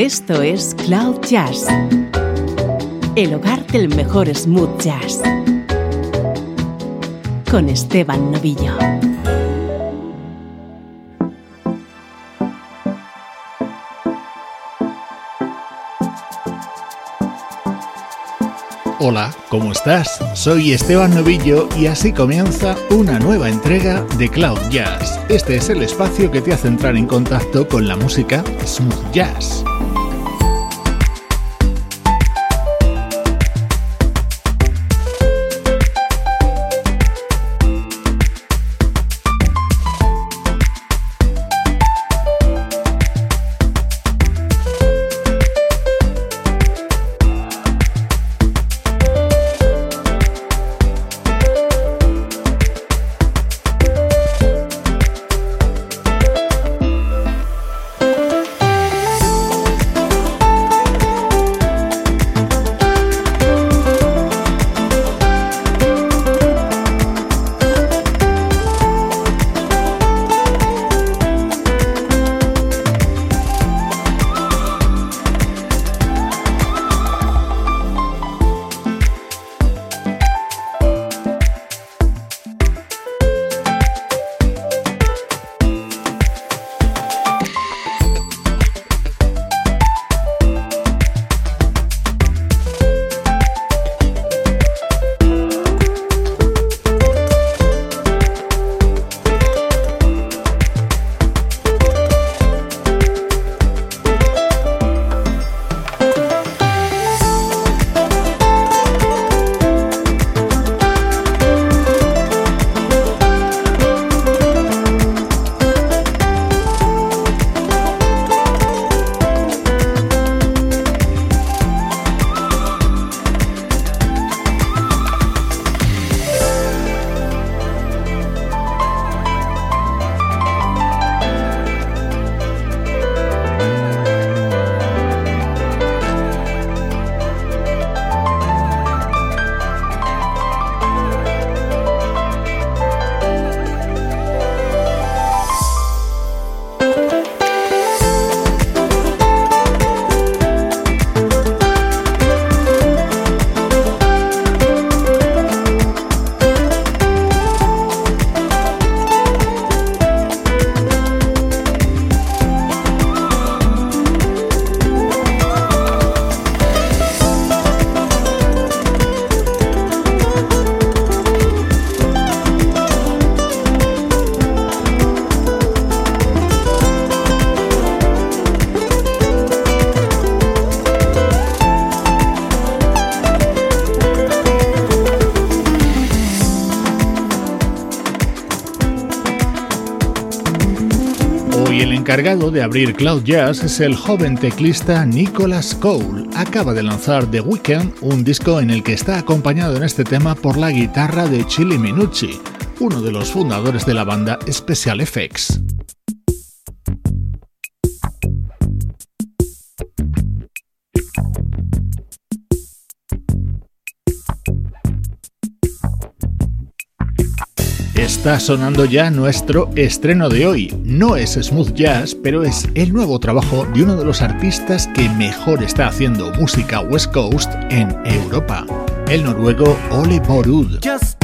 Esto es Cloud Jazz, el hogar del mejor smooth jazz, con Esteban Novillo. Hola, ¿cómo estás? Soy Esteban Novillo y así comienza una nueva entrega de Cloud Jazz. Este es el espacio que te hace entrar en contacto con la música smooth jazz. Encargado de abrir Cloud Jazz es el joven teclista Nicholas Cole. Acaba de lanzar The Weeknd, un disco en el que está acompañado en este tema por la guitarra de Chili Minucci, uno de los fundadores de la banda Special Effects. Está sonando ya nuestro estreno de hoy. No es smooth jazz, pero es el nuevo trabajo de uno de los artistas que mejor está haciendo música West Coast en Europa, el noruego Ole Borud. Just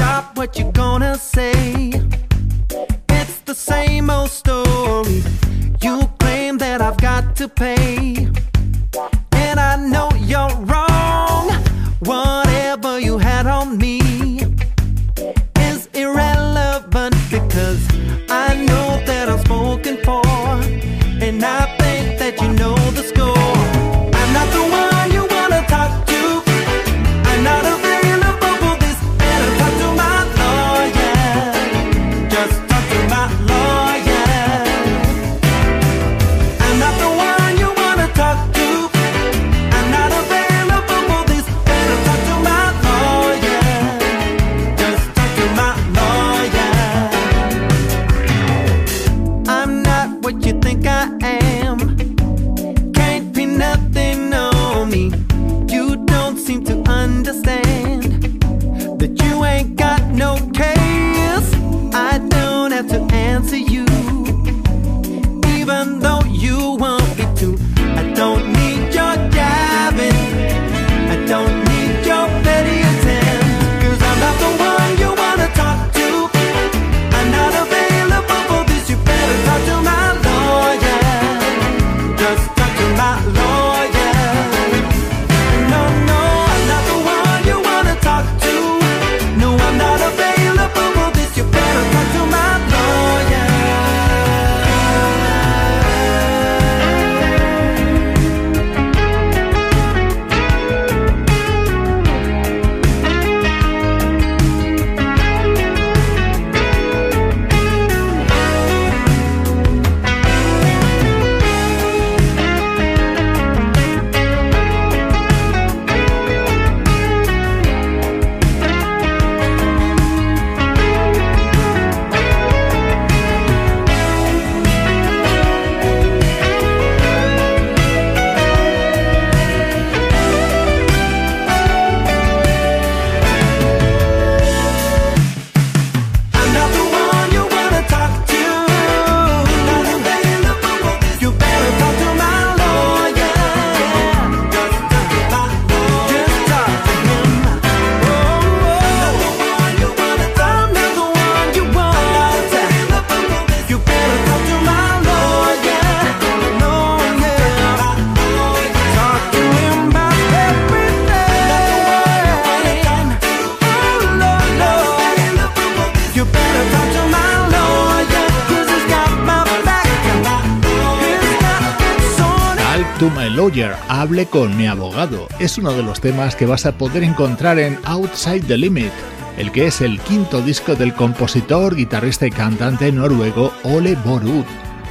Con mi abogado. Es uno de los temas que vas a poder encontrar en Outside the Limit, el que es el quinto disco del compositor, guitarrista y cantante noruego Ole Borud.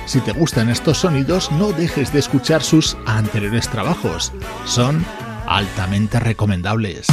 Si te gustan estos sonidos, no dejes de escuchar sus anteriores trabajos. Son altamente recomendables.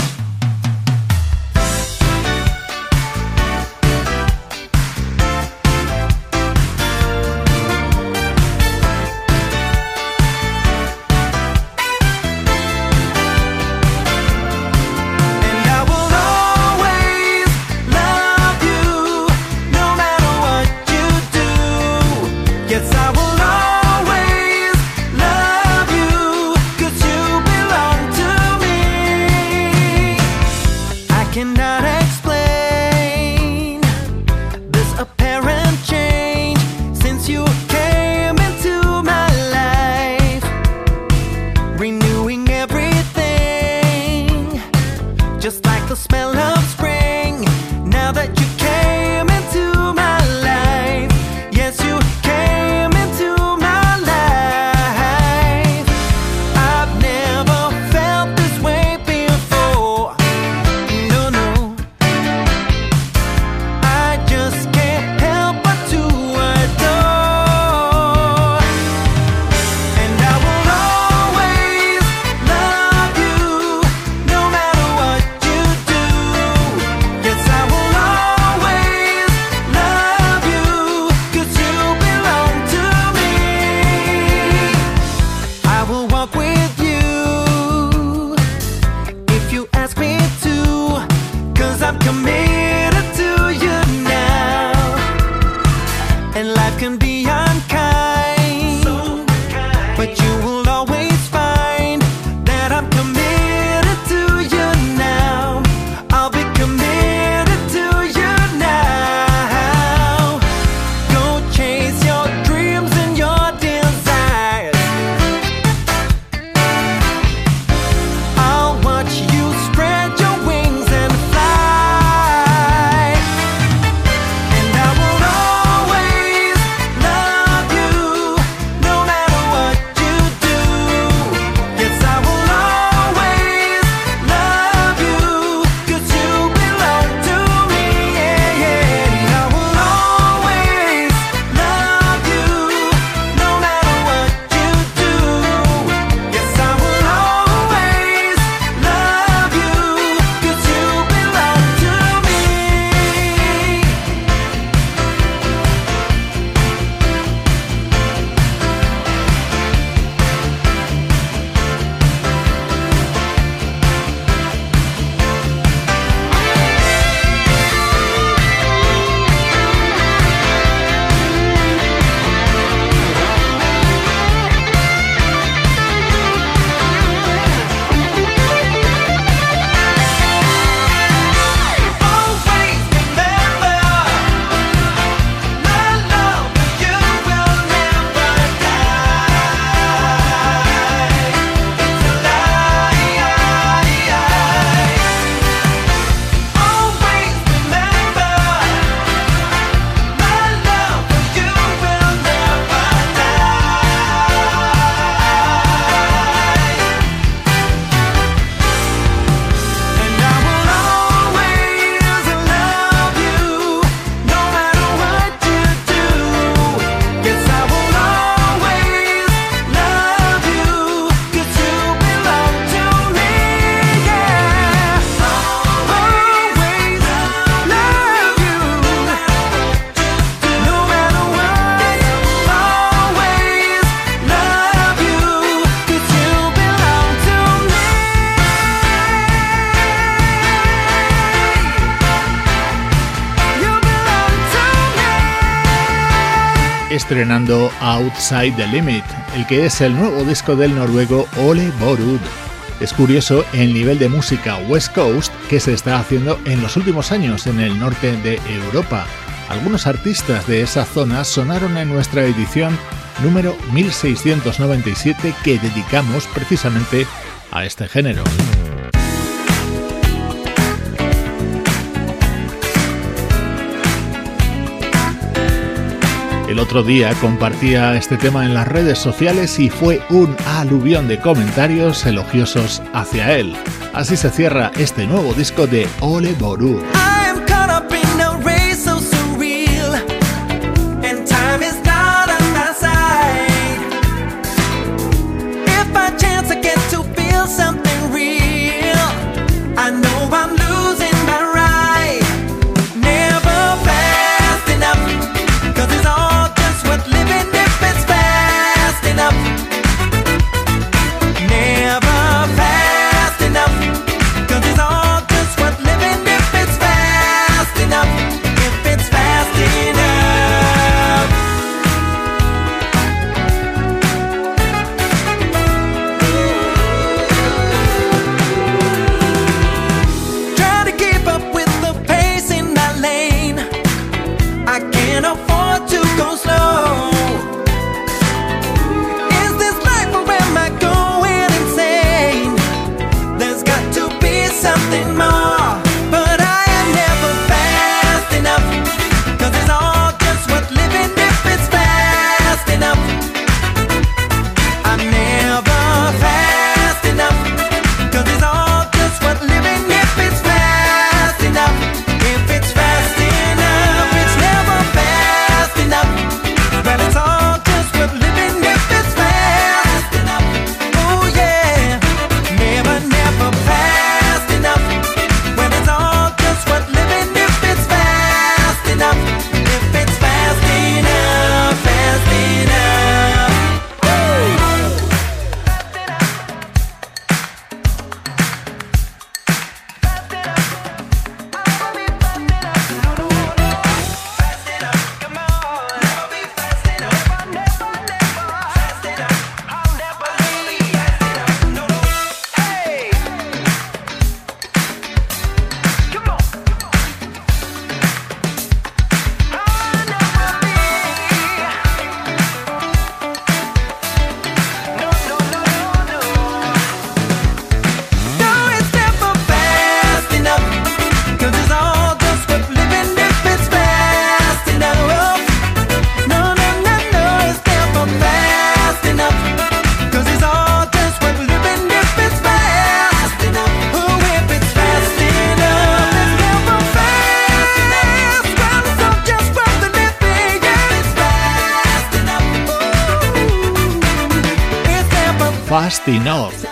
Estrenando Outside the Limit, el que es el nuevo disco del noruego Ole Borud. Es curioso el nivel de música West Coast que se está haciendo en los últimos años en el norte de Europa. Algunos artistas de esa zona sonaron en nuestra edición número 1697 que dedicamos precisamente a este género. El otro día compartía este tema en las redes sociales y fue un aluvión de comentarios elogiosos hacia él. Así se cierra este nuevo disco de Ole Boru.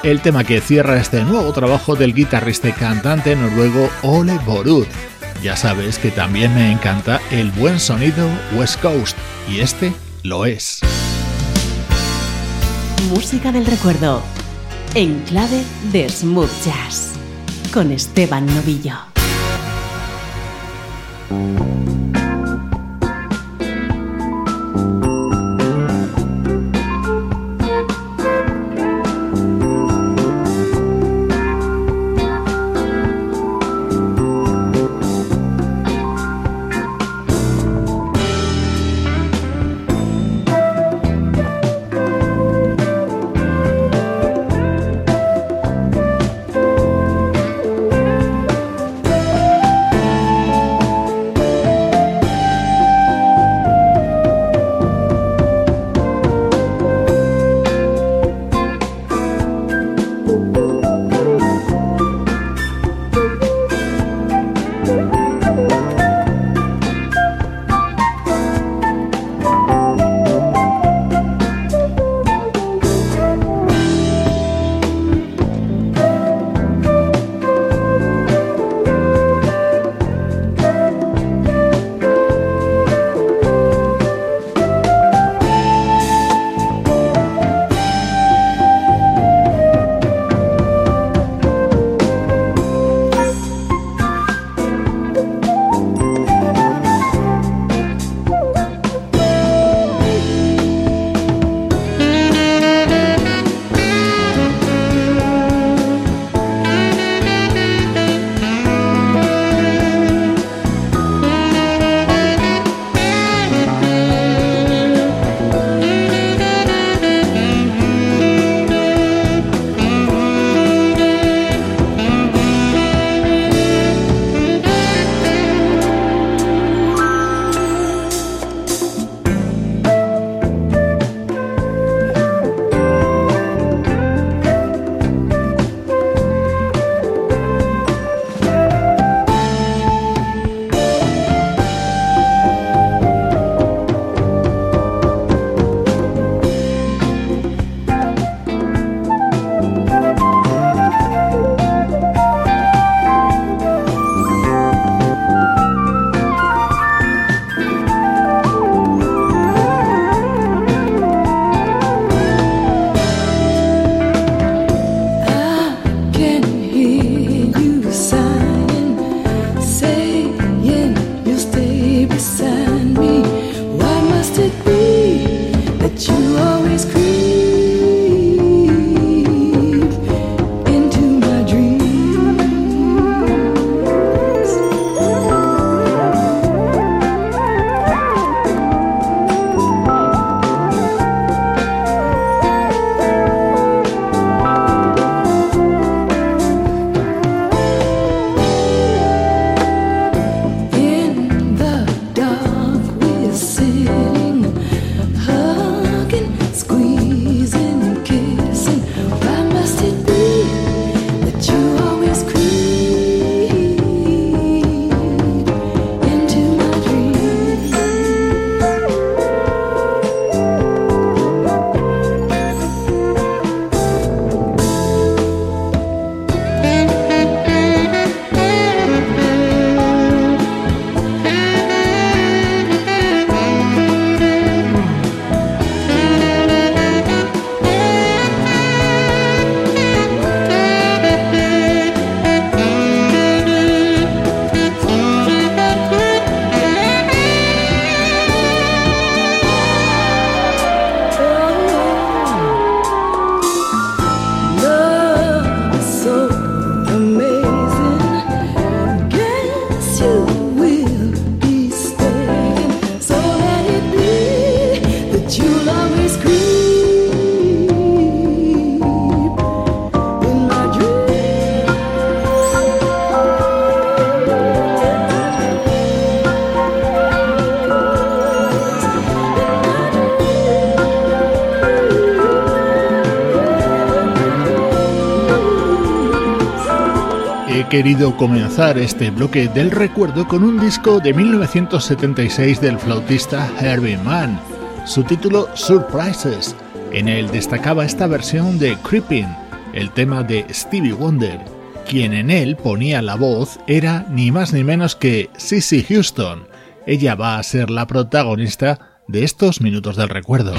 El tema que cierra este nuevo trabajo del guitarrista y cantante noruego Ole Borud. Ya sabes que también me encanta el buen sonido West Coast, y este lo es. Música del recuerdo, en clave de smooth jazz, con Esteban Novillo. Querido comenzar este bloque del recuerdo con un disco de 1976 del flautista Herbie Mann, su título Surprises. En él destacaba esta versión de Creeping, el tema de Stevie Wonder. Quien en él ponía la voz era ni más ni menos que Sissy Houston. Ella va a ser la protagonista de estos minutos del recuerdo.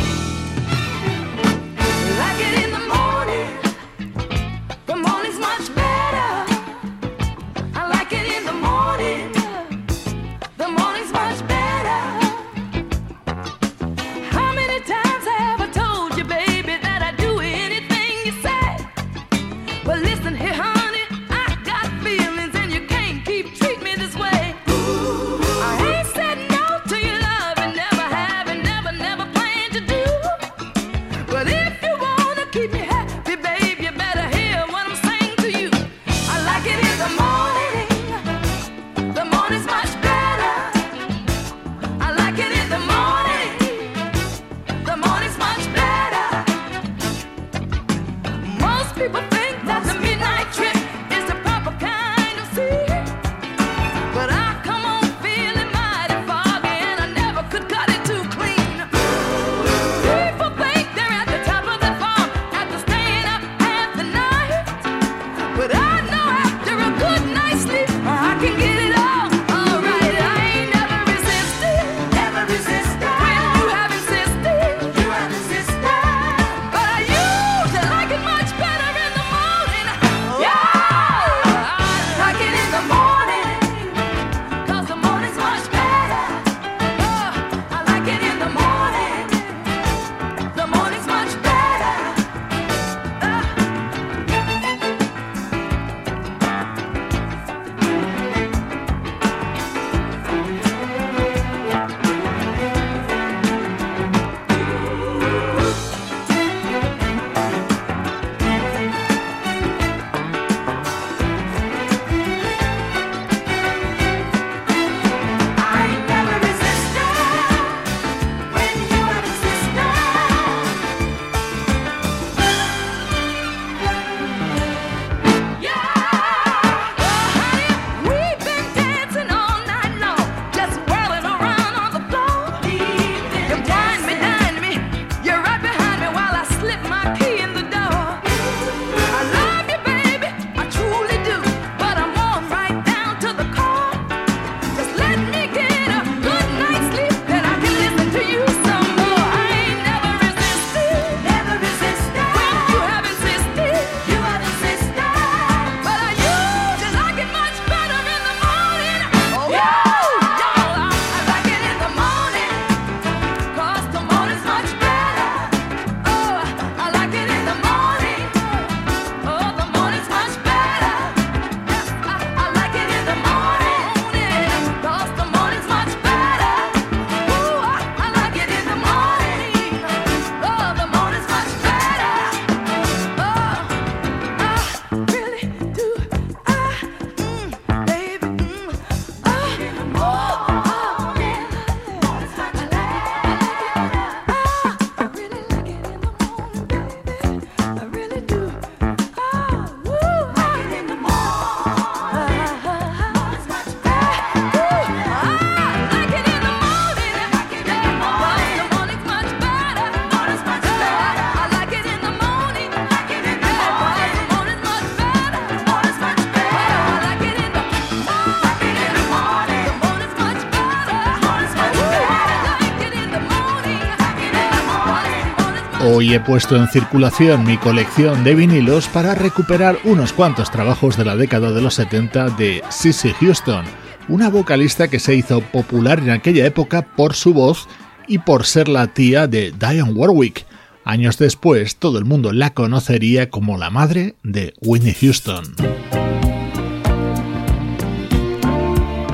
Hoy he puesto en circulación mi colección de vinilos para recuperar unos cuantos trabajos de la década de los 70 de Sissy Houston, una vocalista que se hizo popular en aquella época por su voz y por ser la tía de Diane Warwick. Años después, todo el mundo la conocería como la madre de Whitney Houston.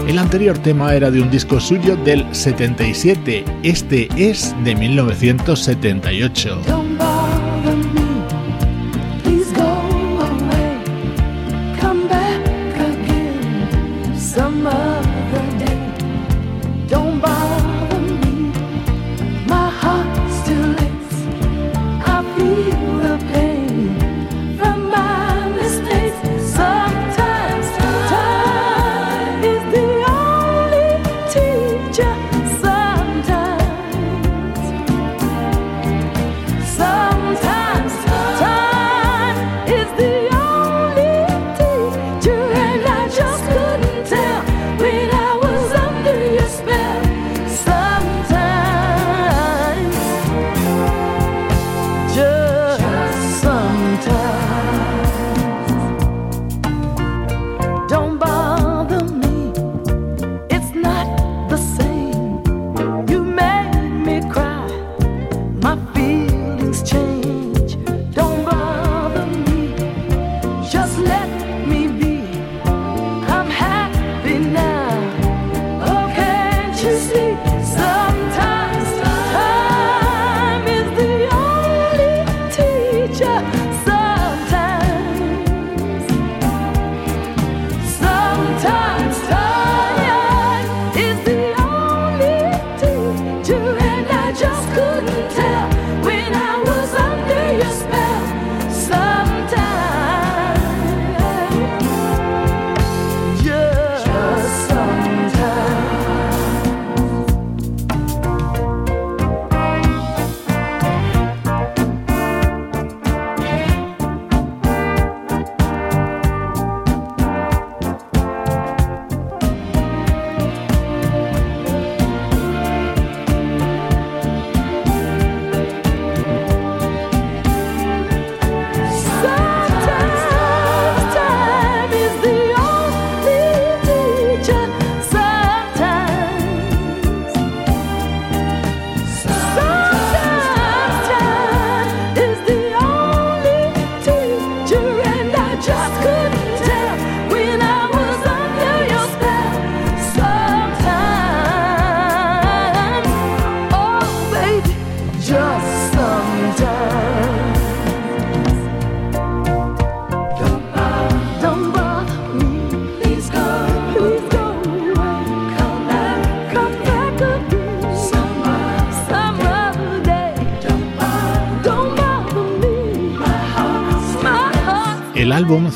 El anterior tema era de un disco suyo del 77, este es de 1978.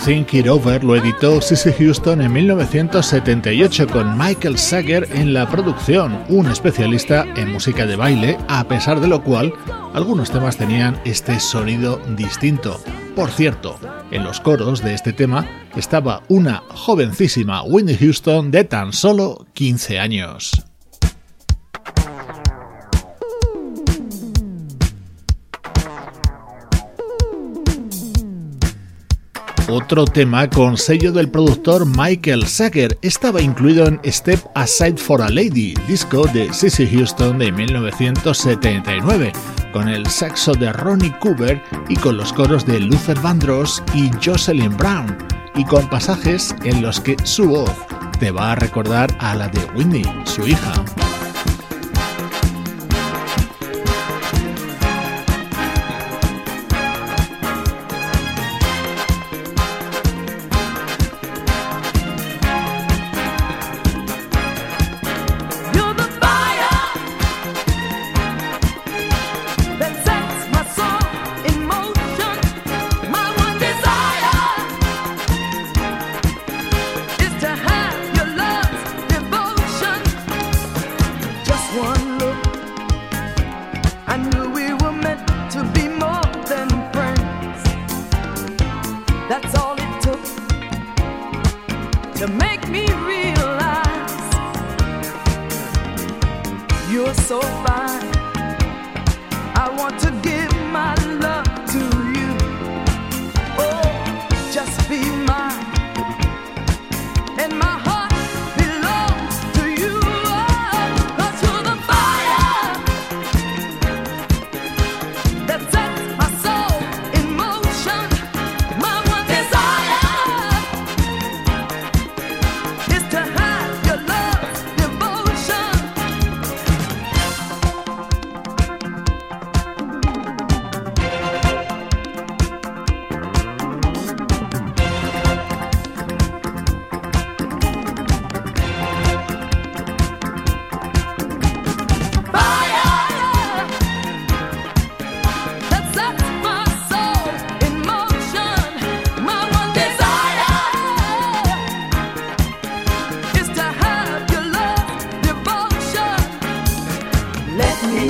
Think It Over lo editó Sissy Houston en 1978 con Michael Sager en la producción, un especialista en música de baile, a pesar de lo cual algunos temas tenían este sonido distinto. Por cierto, en los coros de este tema estaba una jovencísima Whitney Houston de tan solo 15 años. Otro tema con sello del productor Michael Sager estaba incluido en Step Aside for a Lady, disco de Cissy Houston de 1979, con el saxo de Ronnie Cooper y con los coros de Luther Vandross y Jocelyn Brown, y con pasajes en los que su voz te va a recordar a la de Whitney, su hija.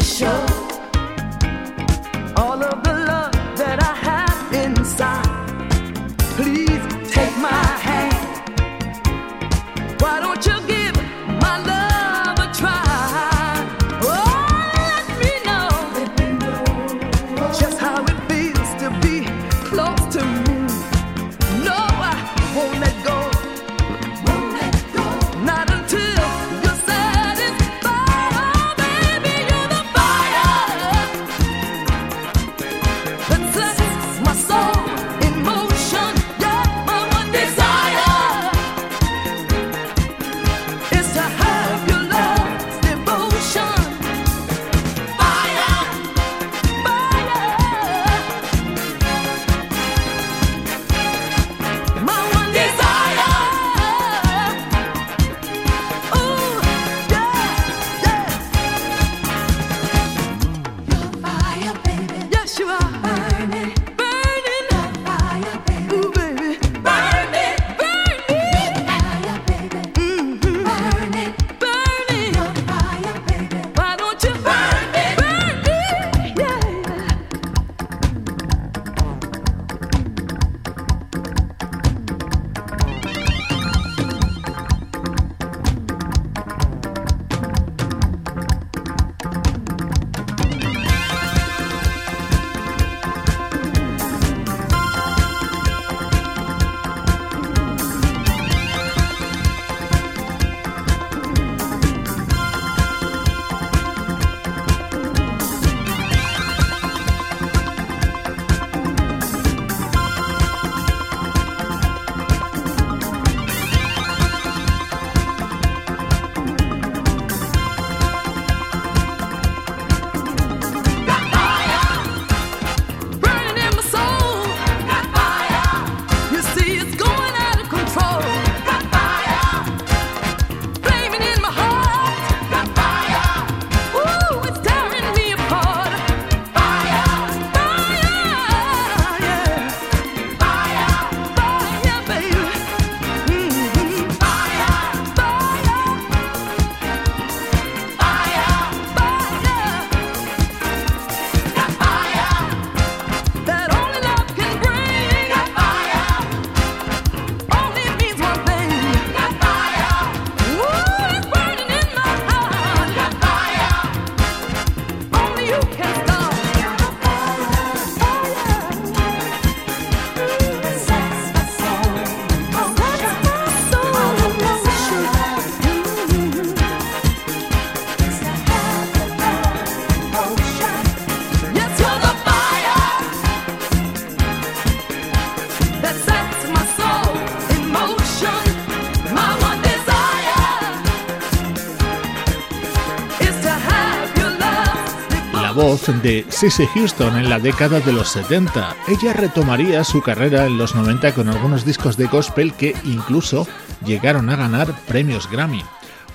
show. De Cissy Houston en la década de los 70. Ella retomaría su carrera en los 90 con algunos discos de gospel que incluso llegaron a ganar premios Grammy.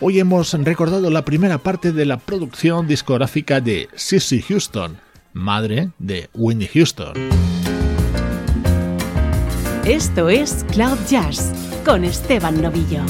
Hoy hemos recordado la primera parte de la producción discográfica de Cissy Houston, madre de Winnie Houston. Esto es Cloud Jazz con Esteban Novillo.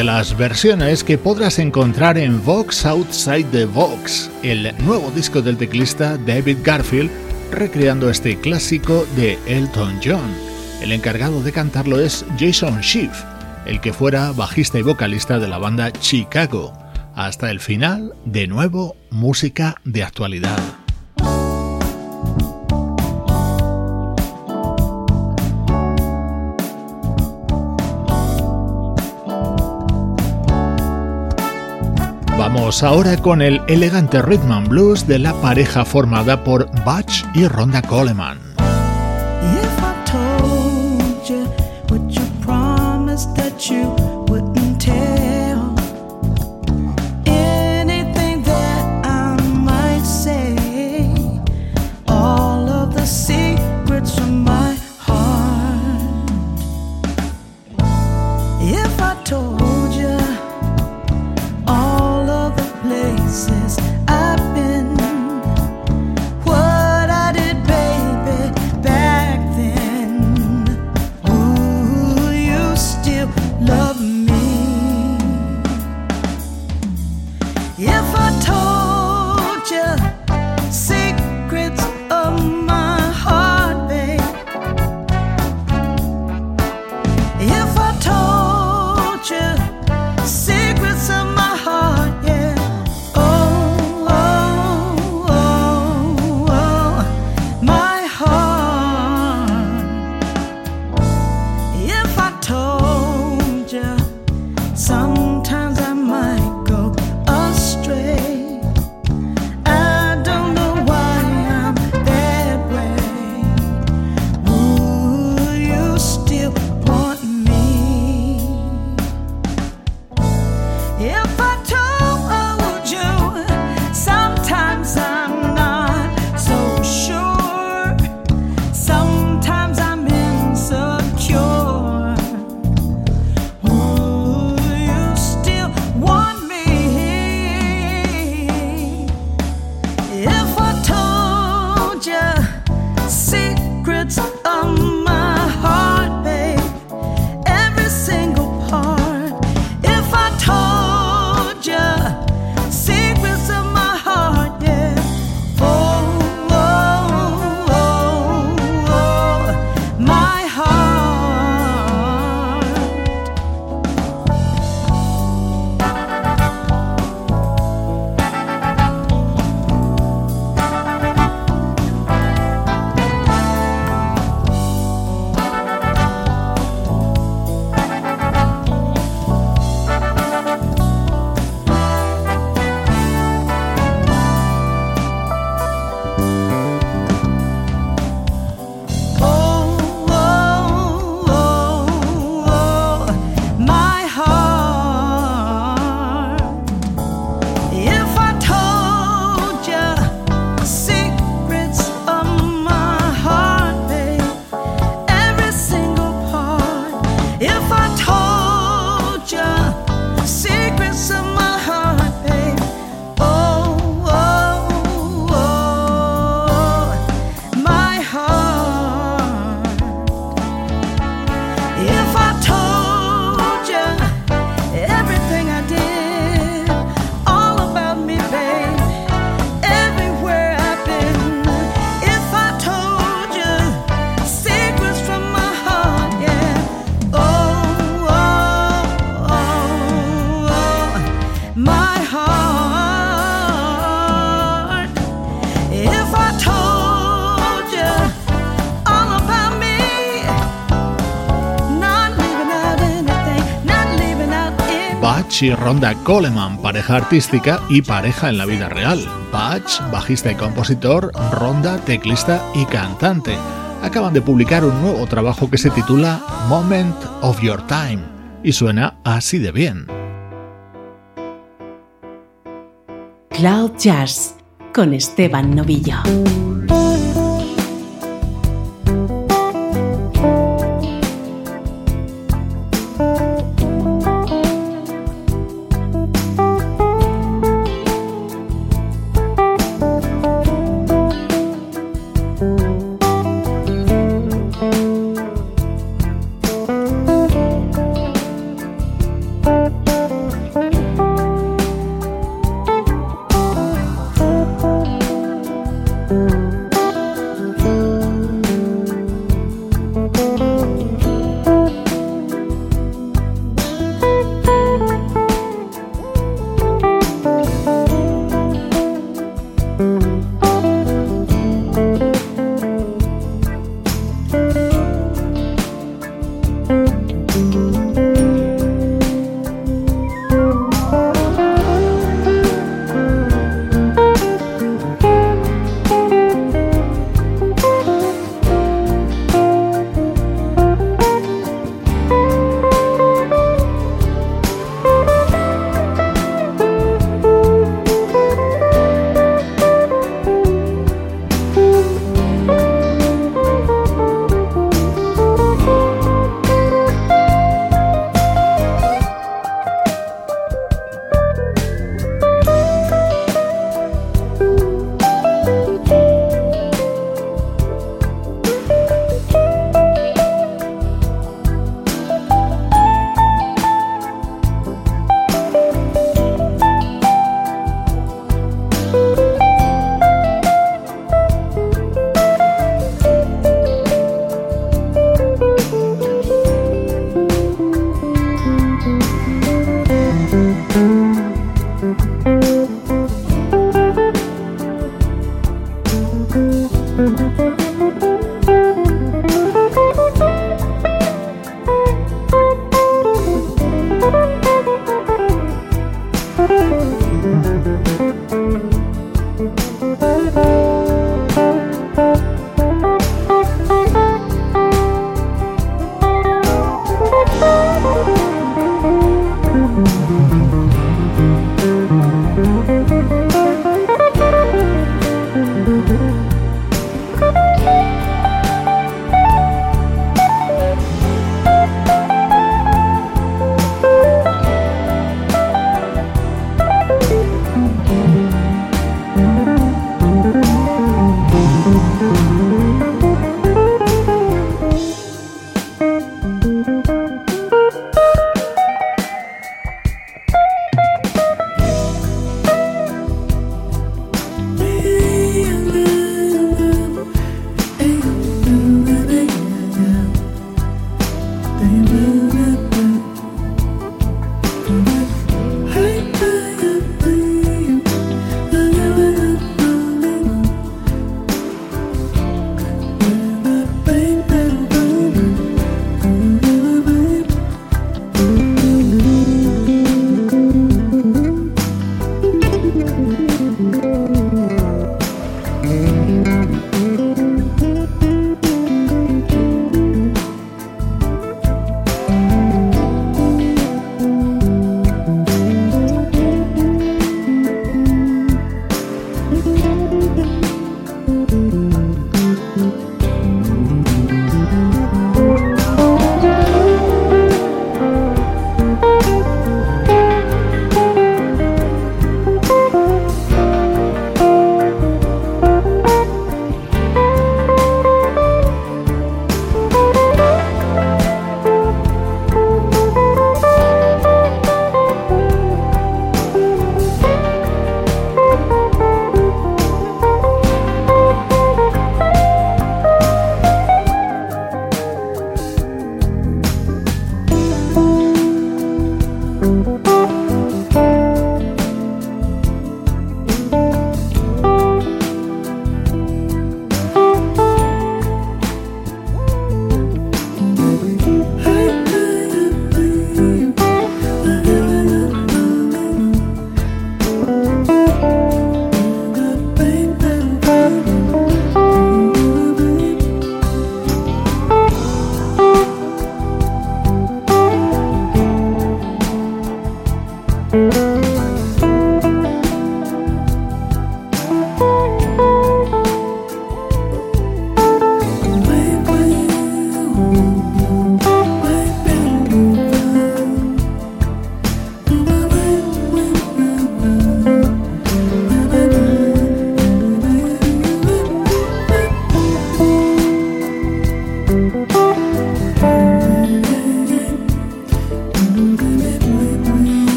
De las versiones que podrás encontrar en Vox Outside the Vox, el nuevo disco del teclista David Garfield, recreando este clásico de Elton John. El encargado de cantarlo es Jason Schiff, el que fuera bajista y vocalista de la banda Chicago. Hasta el final, de nuevo, música de actualidad. Vamos ahora con el elegante rhythm and blues de la pareja formada por Butch y Ronda Coleman. Butch y Coleman, pareja artística y pareja en la vida real. Butch, bajista y compositor, Rhonda, teclista y cantante. Acaban de publicar un nuevo trabajo que se titula Moment of Your Time y suena así de bien. Cloud Jazz con Esteban Novillo.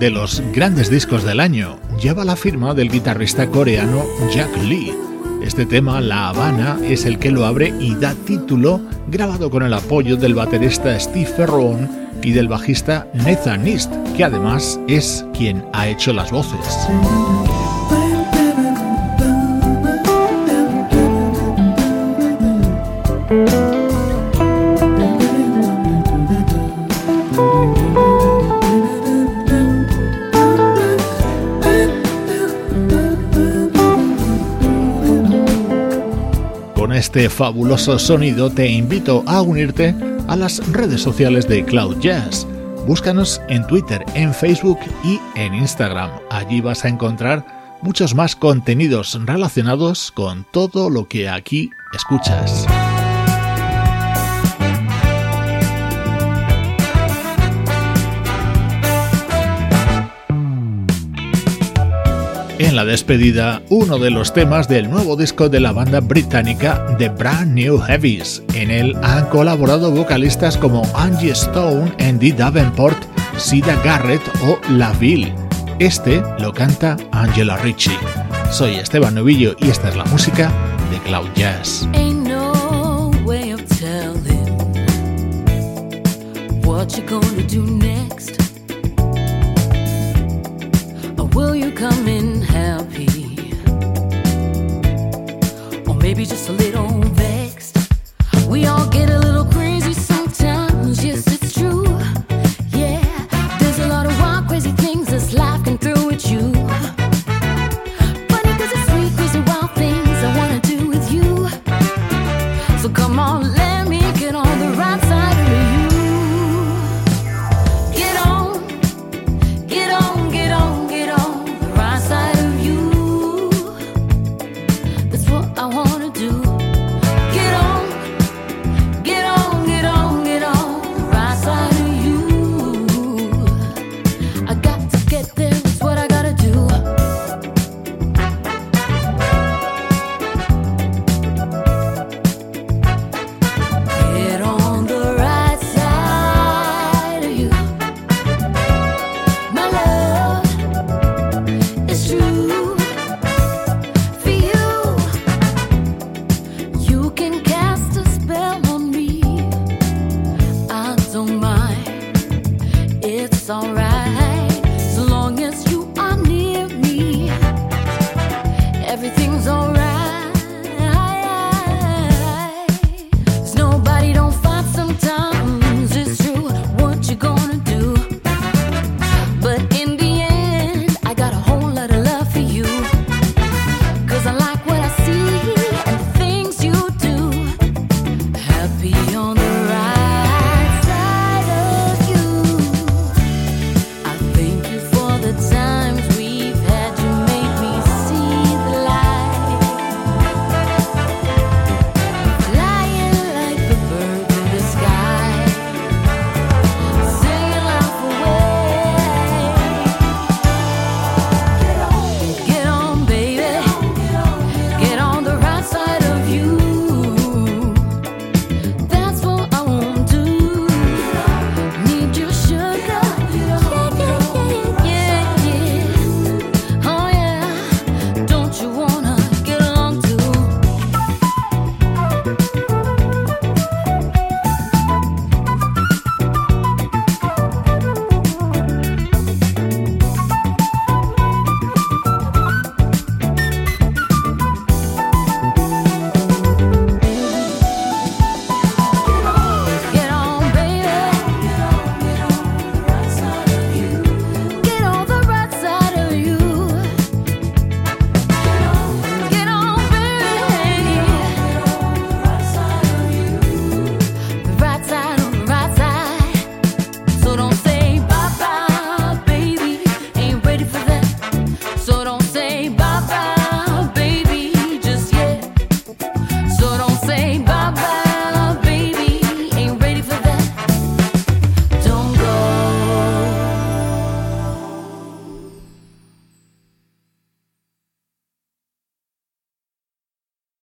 De los grandes discos del año. Lleva la firma del guitarrista coreano Jack Lee. Este tema, La Habana, es el que lo abre y da título, grabado con el apoyo del baterista Steve Ferron y del bajista Nathan East, que además es quien ha hecho las voces. Este fabuloso sonido te invito a unirte a las redes sociales de Cloud Jazz. Búscanos en Twitter, en Facebook y en Instagram. Allí vas a encontrar muchos más contenidos relacionados con todo lo que aquí escuchas. La despedida, uno de los temas del nuevo disco de la banda británica The Brand New Heavies. En él han colaborado vocalistas como Angie Stone, Andy Davenport, Sida Garrett o La Ville. Este lo canta Angela Ritchie. Soy Esteban Novillo y esta es la música de Cloud Jazz. Come in happy? Or maybe just a little